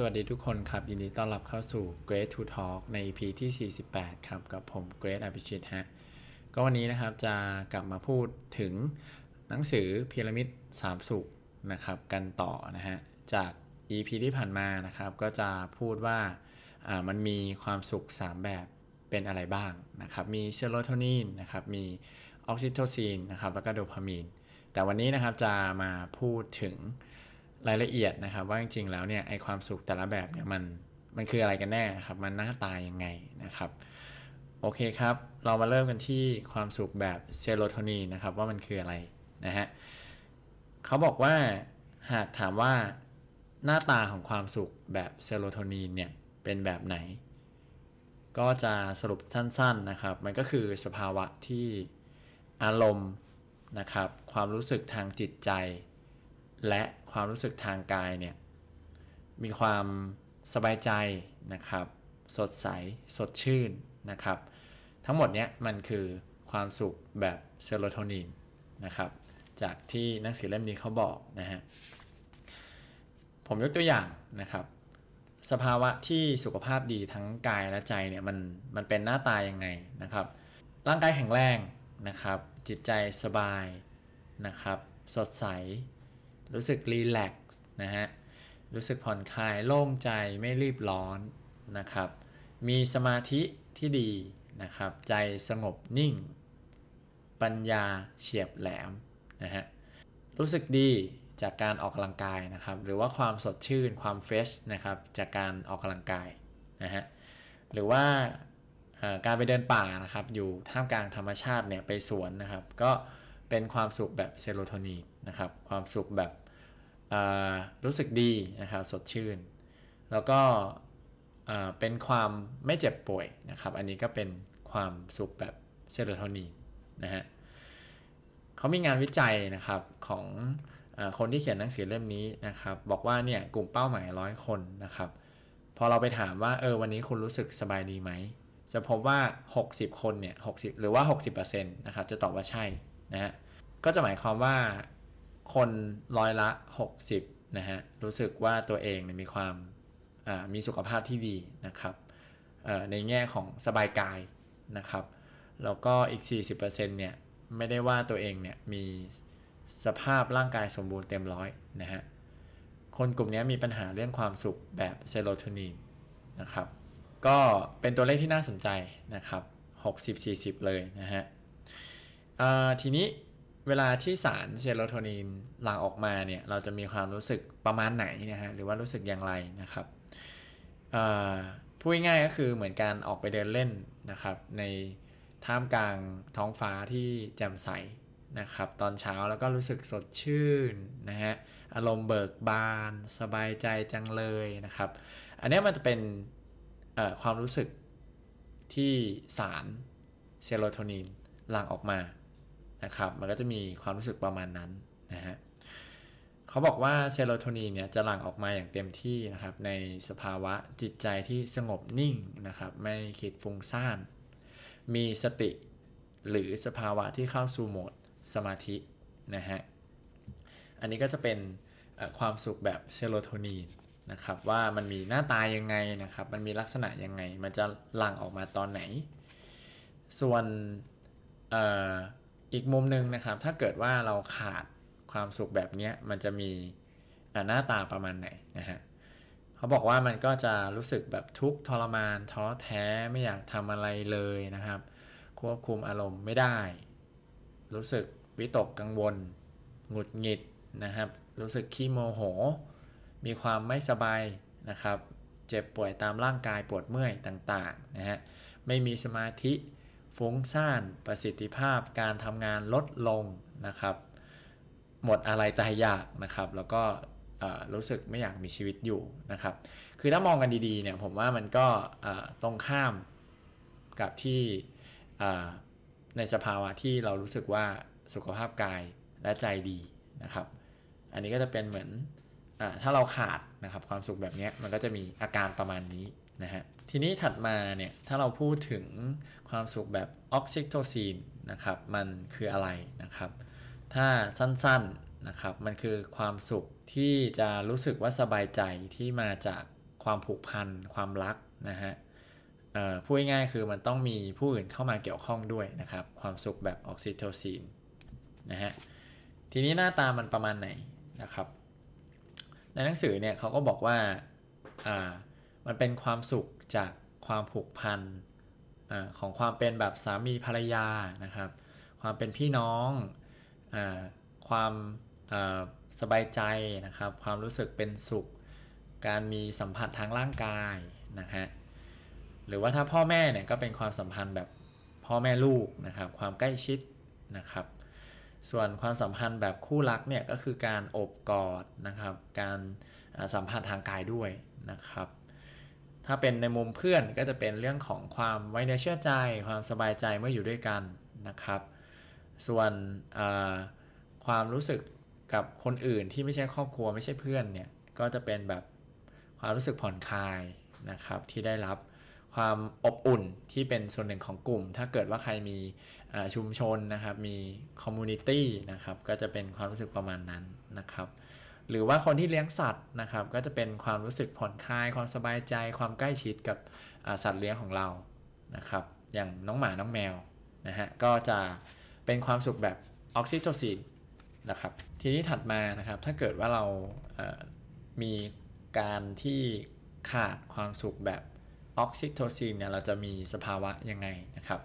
สวัสดีทุกคนครับ ยินดีต้อนรับเข้าสู่ Great to Talk ใน EP ที่ 48 ครับ กับผม Great อภิชิตฮะ ก็วันนี้นะครับจะกลับมาพูดถึงหนังสือพีระมิด3สุขนะครับกันต่อนะฮะ จาก EP ที่ผ่านมานะครับ ก็จะพูดว่าอ่ามันมีความสุข 3 แบบเป็นอะไรบ้างนะครับ มีเซโรโทนินนะครับ มีออกซิโทซินนะครับ แล้วก็โดพามีน แต่วันนี้นะครับจะมาพูดถึง รายละเอียดนะครับ ว่าจริงๆแล้วเนี่ยไอความสุขแต่ละแบบเนี่ยมันมันคืออะไรกันแน่นะครับ มันหน้าตายังไงนะครับ โอเคครับ เรามาเริ่มกันที่ความสุขแบบเซโรโทนินนะครับ ว่ามันคืออะไรนะฮะเขาบอกว่าหากถามว่าหน้าตาของความสุขแบบเซโรโทนินเนี่ยเป็นแบบไหน ก็จะสรุปสั้นๆนะครับ มันก็คือสภาวะที่อารมณ์นะครับ ความรู้สึกทางจิตใจ และความรู้สึกทางกายเนี่ยมีความสบายใจนะครับ สดใสสดชื่นนะครับ ทั้งหมดเนี้ยมันคือความสุขแบบเซโรโทนินนะครับ จากที่หนังสือเล่มนี้เขาบอกนะฮะผมยกตัวอย่างนะครับ สภาวะที่สุขภาพดีทั้งกายและใจเนี่ยมันมันเป็นหน้าตายังไงนะครับ ร่างกายแข็งแรงนะครับ จิตใจสบายนะครับ สดใส รู้สึกรีแลกซ์นะฮะ รู้สึกผ่อนคลายโล่งใจไม่รีบร้อนนะครับ มีสมาธิที่ดีนะครับ ใจสงบนิ่ง ปัญญาเฉียบแหลมนะฮะ รู้สึกดีจากการออกกำลังกายนะครับ หรือว่าความสดชื่นความเฟรชนะครับจากการออกกำลังกายนะฮะ หรือว่าการไปเดินป่านะครับ อยู่ท่ามกลางธรรมชาติเนี่ยไปสวนนะครับ ก็เป็นความสุขแบบเซโรโทนิน นะครับ ความสุขแบบรู้สึกดีนะครับ สดชื่น แล้วก็เป็นความไม่เจ็บป่วยนะครับ อันนี้ก็เป็นความสุขแบบเซโรโทนินนะฮะเขามีงานวิจัยนะครับของอคนที่เขียนหนังสือเล่มนี้นะครับ บอกว่าเนี่ยกลุ่มเป้าหมายร้อยคนนะครับพอเราไปถามว่าเออวันนี้คุณรู้สึกสบายดีไหมจะพบว่า 60 คนเนี่ย60 หรือว่า 60%นะครับจะตอบว่าใช่นะฮะก็จะหมายความว่า คนร้อยละ 60นะฮะรู้สึกว่าตัวเองมีความมีสุขภาพที่ดีนะครับในแง่ของสบายกายนะครับ แล้วก็อีก 40%เนี่ยไม่ได้ว่าตัวเองเนี่ยมีสภาพร่างกายสมบูรณ์เต็มร้อยนะฮะคนกลุ่มนี้มีปัญหาเรื่องความสุขแบบเซโรโทนินนะครับ ก็เป็นตัวเลขที่น่าสนใจนะครับ 60-40 เลยนะฮะทีนี้ เวลาที่สารเซโรโทนินหลั่งออกมาเนี่ยเราจะมีความรู้สึกประมาณไหนนะฮะหรือว่ารู้สึกอย่างไรนะครับพูดง่ายก็คือเหมือนการออกไปเดินเล่นนะครับ ในท่ามกลางท้องฟ้าที่แจ่มใสนะครับ ตอนเช้าแล้วก็รู้สึกสดชื่นนะฮะอารมณ์เบิกบาน สบายใจจังเลยนะครับ อันนี้มันจะเป็นความรู้สึกที่สารเซโรโทนินหลั่งออกมา นะครับมันก็จะมีความรู้สึกประมาณนั้นนะฮะเขาบอกว่าเซโรโทนินเนี่ยจะหลั่งออกมาอย่างเต็มที่นะครับในสภาวะจิตใจที่สงบนิ่งนะครับไม่คิดฟุ้งซ่าน มีสติหรือสภาวะที่เข้าสู่โหมดสมาธินะฮะอันนี้ก็จะเป็นความสุขแบบเซโรโทนินนะครับว่ามันมีหน้าตายังไงนะครับ มันมีลักษณะยังไง มันจะหลั่งออกมาตอนไหน ส่วน อีกมุมหนึ่งนะครับ ถ้าเกิดว่าเราขาดความสุขแบบนี้มันจะมีหน้าตาประมาณไหนนะฮะเขาบอกว่ามันก็จะรู้สึกแบบทุกข์ทรมานท้อแท้ไม่อยากทำอะไรเลยนะครับ ควบคุมอารมณ์ไม่ได้ รู้สึกวิตกกังวล หงุดหงิดนะครับ รู้สึกขี้โมโห มีความไม่สบายนะครับ เจ็บป่วยตามร่างกายปวดเมื่อยต่างๆนะฮะไม่มีสมาธิ ฟุ้งซ่านประสิทธิภาพการทำงานลดลงนะครับ หมดอะไรตายอยากนะครับ แล้วก็รู้สึกไม่อยากมีชีวิตอยู่นะครับ คือถ้ามองกันดีๆเนี่ยผมว่ามันก็ตรงข้ามกับที่ในสภาวะที่เรารู้สึกว่าสุขภาพกายและใจดีนะครับ อันนี้ก็จะเป็นเหมือนอถ้าเราขาดนะครับความสุขแบบนี้มันก็จะมีอาการประมาณนี้ นะฮะทีนี้ถัดมาเนี่ยถ้าเราพูดถึงความสุขแบบออกซิโทซินนะครับมันคืออะไรนะครับ ถ้าสั้นๆนะครับมันคือความสุขที่จะรู้สึกว่าสบายใจที่มาจากความผูกพันความรักนะฮะพูดง่ายๆคือมันต้องมีผู้อื่นเข้ามาเกี่ยวข้องด้วยนะครับ ความสุขแบบออกซิโทซินนะฮะทีนี้หน้าตามันประมาณไหนนะครับ ในหนังสือเนี่ยเขาก็บอกว่าอ่า มันเป็นความสุขจากความผูกพันอของความเป็นแบบสามีภรรยานะครับ ความเป็นพี่น้องอความสบายใจนะครับ ความรู้สึกเป็นสุข การมีสัมผัสทางร่างกายนะฮะหรือว่าถ้าพ่อแม่เนี่ยก็เป็นความสัมพันธ์แบบพ่อแม่ลูกนะครับ ความใกล้ชิดนะครับ ส่วนความสัมพันธ์แบบคู่รักเนี่ยก็คือการอบกอดนะครับ การสัมผัสทางกายด้วยนะครับ ถ้าเป็นในมุมเพื่อนก็จะเป็นเรื่องของความไว้เนื้อเชื่อใจ ความสบายใจเมื่ออยู่ด้วยกันนะครับ ส่วนความรู้สึกกับคนอื่นที่ไม่ใช่ครอบครัวไม่ใช่เพื่อนเนี่ยก็จะเป็นแบบความรู้สึกผ่อนคลายนะครับที่ได้รับความอบอุ่นที่เป็นส่วนหนึ่งของกลุ่ม ถ้าเกิดว่าใครมีชุมชนนะครับมีcommunity นะครับก็จะเป็นความรู้สึกประมาณนั้นนะครับ หรือว่าคนที่เลี้ยงสัตว์นะครับ ก็จะเป็นความรู้สึกผ่อนคลาย ความสบายใจ ความใกล้ชิดกับสัตว์เลี้ยงของเรานะครับ อย่างน้องหมาน้องแมวนะฮะก็จะเป็นความสุขแบบออกซิโทซินนะครับ ทีนี้ถัดมานะครับ ถ้าเกิดว่าเรามีการที่ขาดความสุขแบบออกซิโทซินเนี่ยเราจะมีสภาวะยังไงนะครับ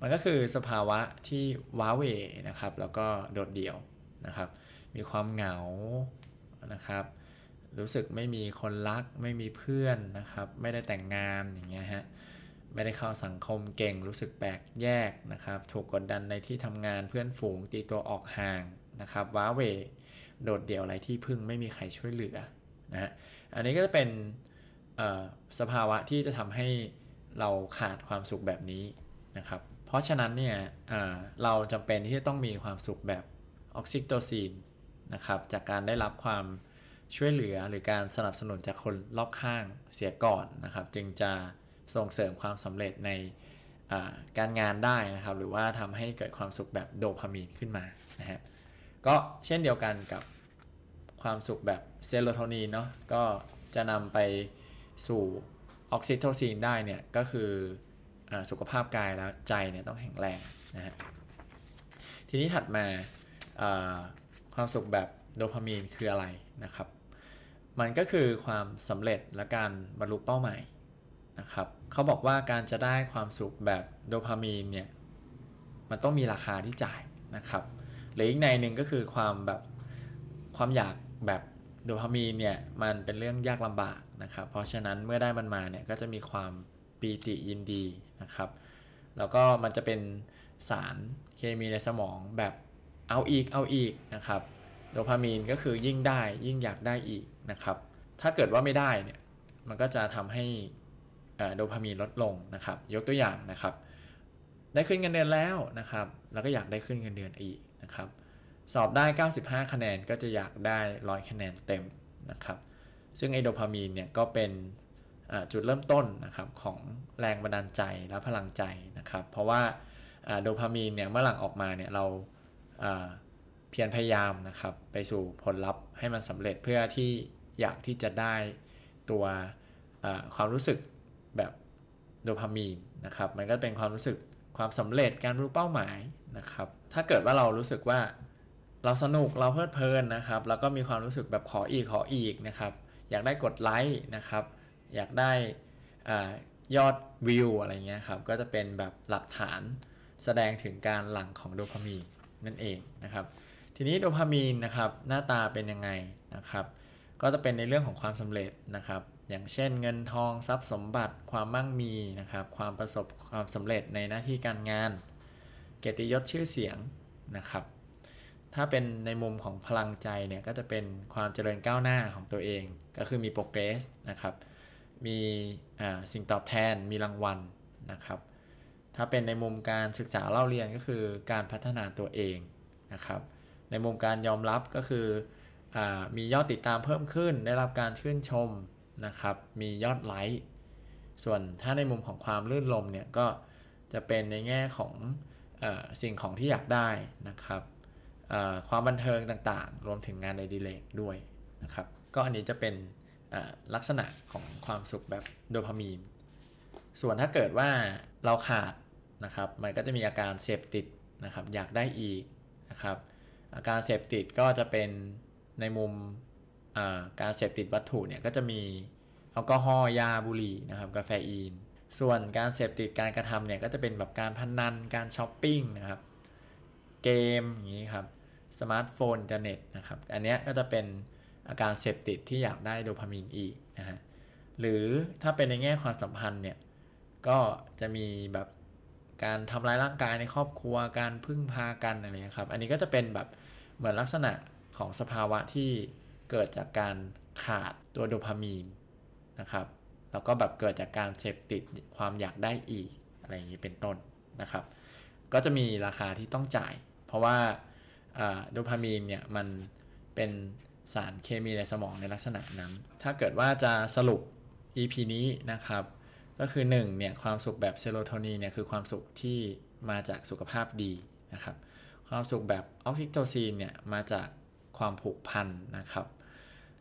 มันก็คือสภาวะที่ว้าเวนะครับ แล้วก็โดดเดี่ยวนะครับ มีความเหงา นะครับ รู้สึกไม่มีคนรัก ไม่มีเพื่อนนะครับ ไม่ได้แต่งงานอย่างเงี้ยฮะไม่ได้เข้าสังคมเก่ง รู้สึกแปลกแยกนะครับ ถูกกดดันในที่ทำงานเพื่อนฝูงตีตัวออกห่างนะครับว้าเวโดดเดี่ยวอะไรที่พึ่งไม่มีใครช่วยเหลือนะฮะอันนี้ก็จะเป็นสภาวะที่จะทำให้เราขาดความสุขแบบนี้นะครับ เพราะฉะนั้นเนี่ยเราจำเป็นที่จะต้องมีความสุขแบบออกซิโตซิน นะครับจากการได้รับความช่วยเหลือหรือการสนับสนุนจากคนรอบข้างเสียก่อนนะครับ จึงจะส่งเสริมความสำเร็จในการงานได้นะครับ หรือว่าทำให้เกิดความสุขแบบโดพามีนขึ้นมานะฮะก็เช่นเดียวกันกับความสุขแบบเซโรโทนินเนาะก็จะนำไปสู่ออกซิโทซินได้เนี่ยก็คืออสุขภาพกายแล้วใจเนี่ยต้องแข็งแรงนะฮะทีนี้ถัดมา ความสุขแบบโดพามีนคืออะไรนะครับ มันก็คือความสำเร็จและการบรรลุเป้าหมายนะครับเขาบอกว่าการจะได้ความสุขแบบโดพามีนเนี่ยมันต้องมีราคาที่จ่ายนะครับหรืออีกในหนึ่งก็คือความแบบความอยากแบบโดพามีนเนี่ยมันเป็นเรื่องยากลำบากนะครับ เพราะฉะนั้นเมื่อได้มันมาเนี่ยก็จะมีความปีติยินดีนะครับ แล้วก็มันจะเป็นสารเคมีในสมองแบบ เอาอีกเอาอีกนะครับโดพามีนก็คือยิ่งได้ยิ่งอยากได้อีกนะครับ ถ้าเกิดว่าไม่ได้เนี่ยมันก็จะทำให้โดพามีนลดลงนะครับ ยกตัวอย่างนะครับ ได้ขึ้นเงินเดือนแล้วนะครับ แล้วก็อยากได้ขึ้นเงินเดือนอีกนะครับ สอบได้ 95 คะแนนก็จะอยากได้100คะแนนเต็มนะครับ ซึ่งไอโดพามีนเนี่ยก็เป็นจุดเริ่มต้นนะครับของแรงบันดาลใจและพลังใจนะครับ เพราะว่าโดพามีนเนี่ยเมื่อหลังออกมาเนี่ยเรา เพียรพยายามนะครับ ไปสู่ผลลัพธ์ให้มันสำเร็จเพื่อที่อยากที่จะได้ตัวความรู้สึกแบบโดพามีนนะครับ มันก็เป็นความรู้สึกความสำเร็จการรู้เป้าหมายนะครับ ถ้าเกิดว่าเรารู้สึกว่าเราสนุกเราเพลิดเพลินนะครับ แล้วก็มีความรู้สึกแบบขออีกขออีกนะครับ อยากได้กดไลค์นะครับ อยากได้ยอดวิวอะไรเงี้ยครับ ก็จะเป็นแบบหลักฐานแสดงถึงการหลั่งของโดพามีน นั่นเองนะครับ ทีนี้โดพามีนนะครับหน้าตาเป็นยังไงนะครับ ก็จะเป็นในเรื่องของความสำเร็จนะครับ อย่างเช่นเงินทองทรัพย์สมบัติ ความมั่งมีนะครับ ความประสบความสำเร็จในหน้าที่การงาน เกียรติยศชื่อเสียงนะครับ ถ้าเป็นในมุมของพลังใจเนี่ยก็จะเป็นความเจริญก้าวหน้าของตัวเอง ก็คือมีโปรเกรสนะครับ มีสิ่งตอบแทนมีรางวัลนะครับ ถ้าเป็นในมุมการศึกษาเล่าเรียนก็คือการพัฒนาตัวเองนะครับ ในมุมการยอมรับก็คืออมียอดติดตามเพิ่มขึ้น ได้รับการชื่นชมนะครับ มียอดไลค์ส่วนถ้าในมุมของความลื่นลมเนี่ยก็จะเป็นในแง่ของอสิ่งของที่อยากได้นะครับความบันเทิงต่างๆ รวมถึงงานในดีเลกด้วยนะครับ ก็อันนี้จะเป็นลักษณะของความสุขแบบโดพามีน ส่วนถ้าเกิดว่าเราขาดนะครับ มันก็จะมีอาการเสพติดนะครับ อยากได้อีกนะครับ อาการเสพติดก็จะเป็นในมุมอาการเสพติดวัตถุเนี่ยก็จะมีแอลกอฮอล์ยาบุหรี่นะครับกาเฟอีน ส่วนการเสพติดการกระทำเนี่ยก็จะเป็นแบบการพนันการช้อปปิ้งนะครับเกมอย่างนี้ครับสมาร์ทโฟนอินเทอร์เน็ตนะครับอันนี้ก็จะเป็นอาการเสพติดที่อยากได้โดพามีนอีกนะฮะหรือถ้าเป็นในแง่ความสัมพันธ์เนี่ย ก็จะมีแบบการทำร้ายร่างกายในครอบครัวการพึ่งพากันอะไรครับ อันนี้ก็จะเป็นแบบเหมือนลักษณะของสภาวะที่เกิดจากการขาดตัวโดพามีนนะครับ แล้วก็แบบเกิดจากการเสพติดความอยากได้อีกอะไรอย่างนี้เป็นต้นนะครับ ก็จะมีราคาที่ต้องจ่าย เพราะว่าโดพามีนเนี่ยมันเป็นสารเคมีในสมองในลักษณะนั้น ถ้าเกิดว่าจะสรุป EP นี้นะครับ ก็คือ1เนี่ยความสุขแบบเซโรโทนินเนี่ยคือความสุขที่มาจากสุขภาพดีนะครับ ความสุขแบบออกซิโตซินเนี่ยมาจากความผูกพันนะครับ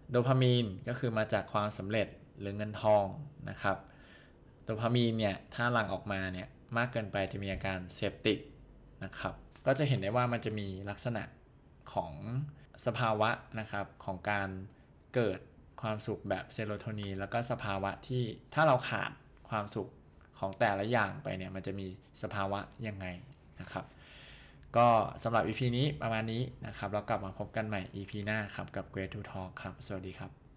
โดพามีนก็คือมาจากความสำเร็จหรือเงินทองนะครับ โดพามีนเนี่ยถ้าหลั่งออกมาเนี่ยมากเกินไปจะมีอาการเสพติดนะครับ ก็จะเห็นได้ว่ามันจะมีลักษณะของสภาวะนะครับของการเกิดความสุขแบบเซโรโทนินแล้วก็สภาวะที่ถ้าเราขาด ความสุขของแต่ละอย่างไปเนี่ยมันจะมีสภาวะยังไงนะครับ ก็สำหรับ EP นี้ประมาณนี้นะครับ เรากลับมาพบกันใหม่ EP หน้าครับกับ Great to Talk ครับ สวัสดีครับ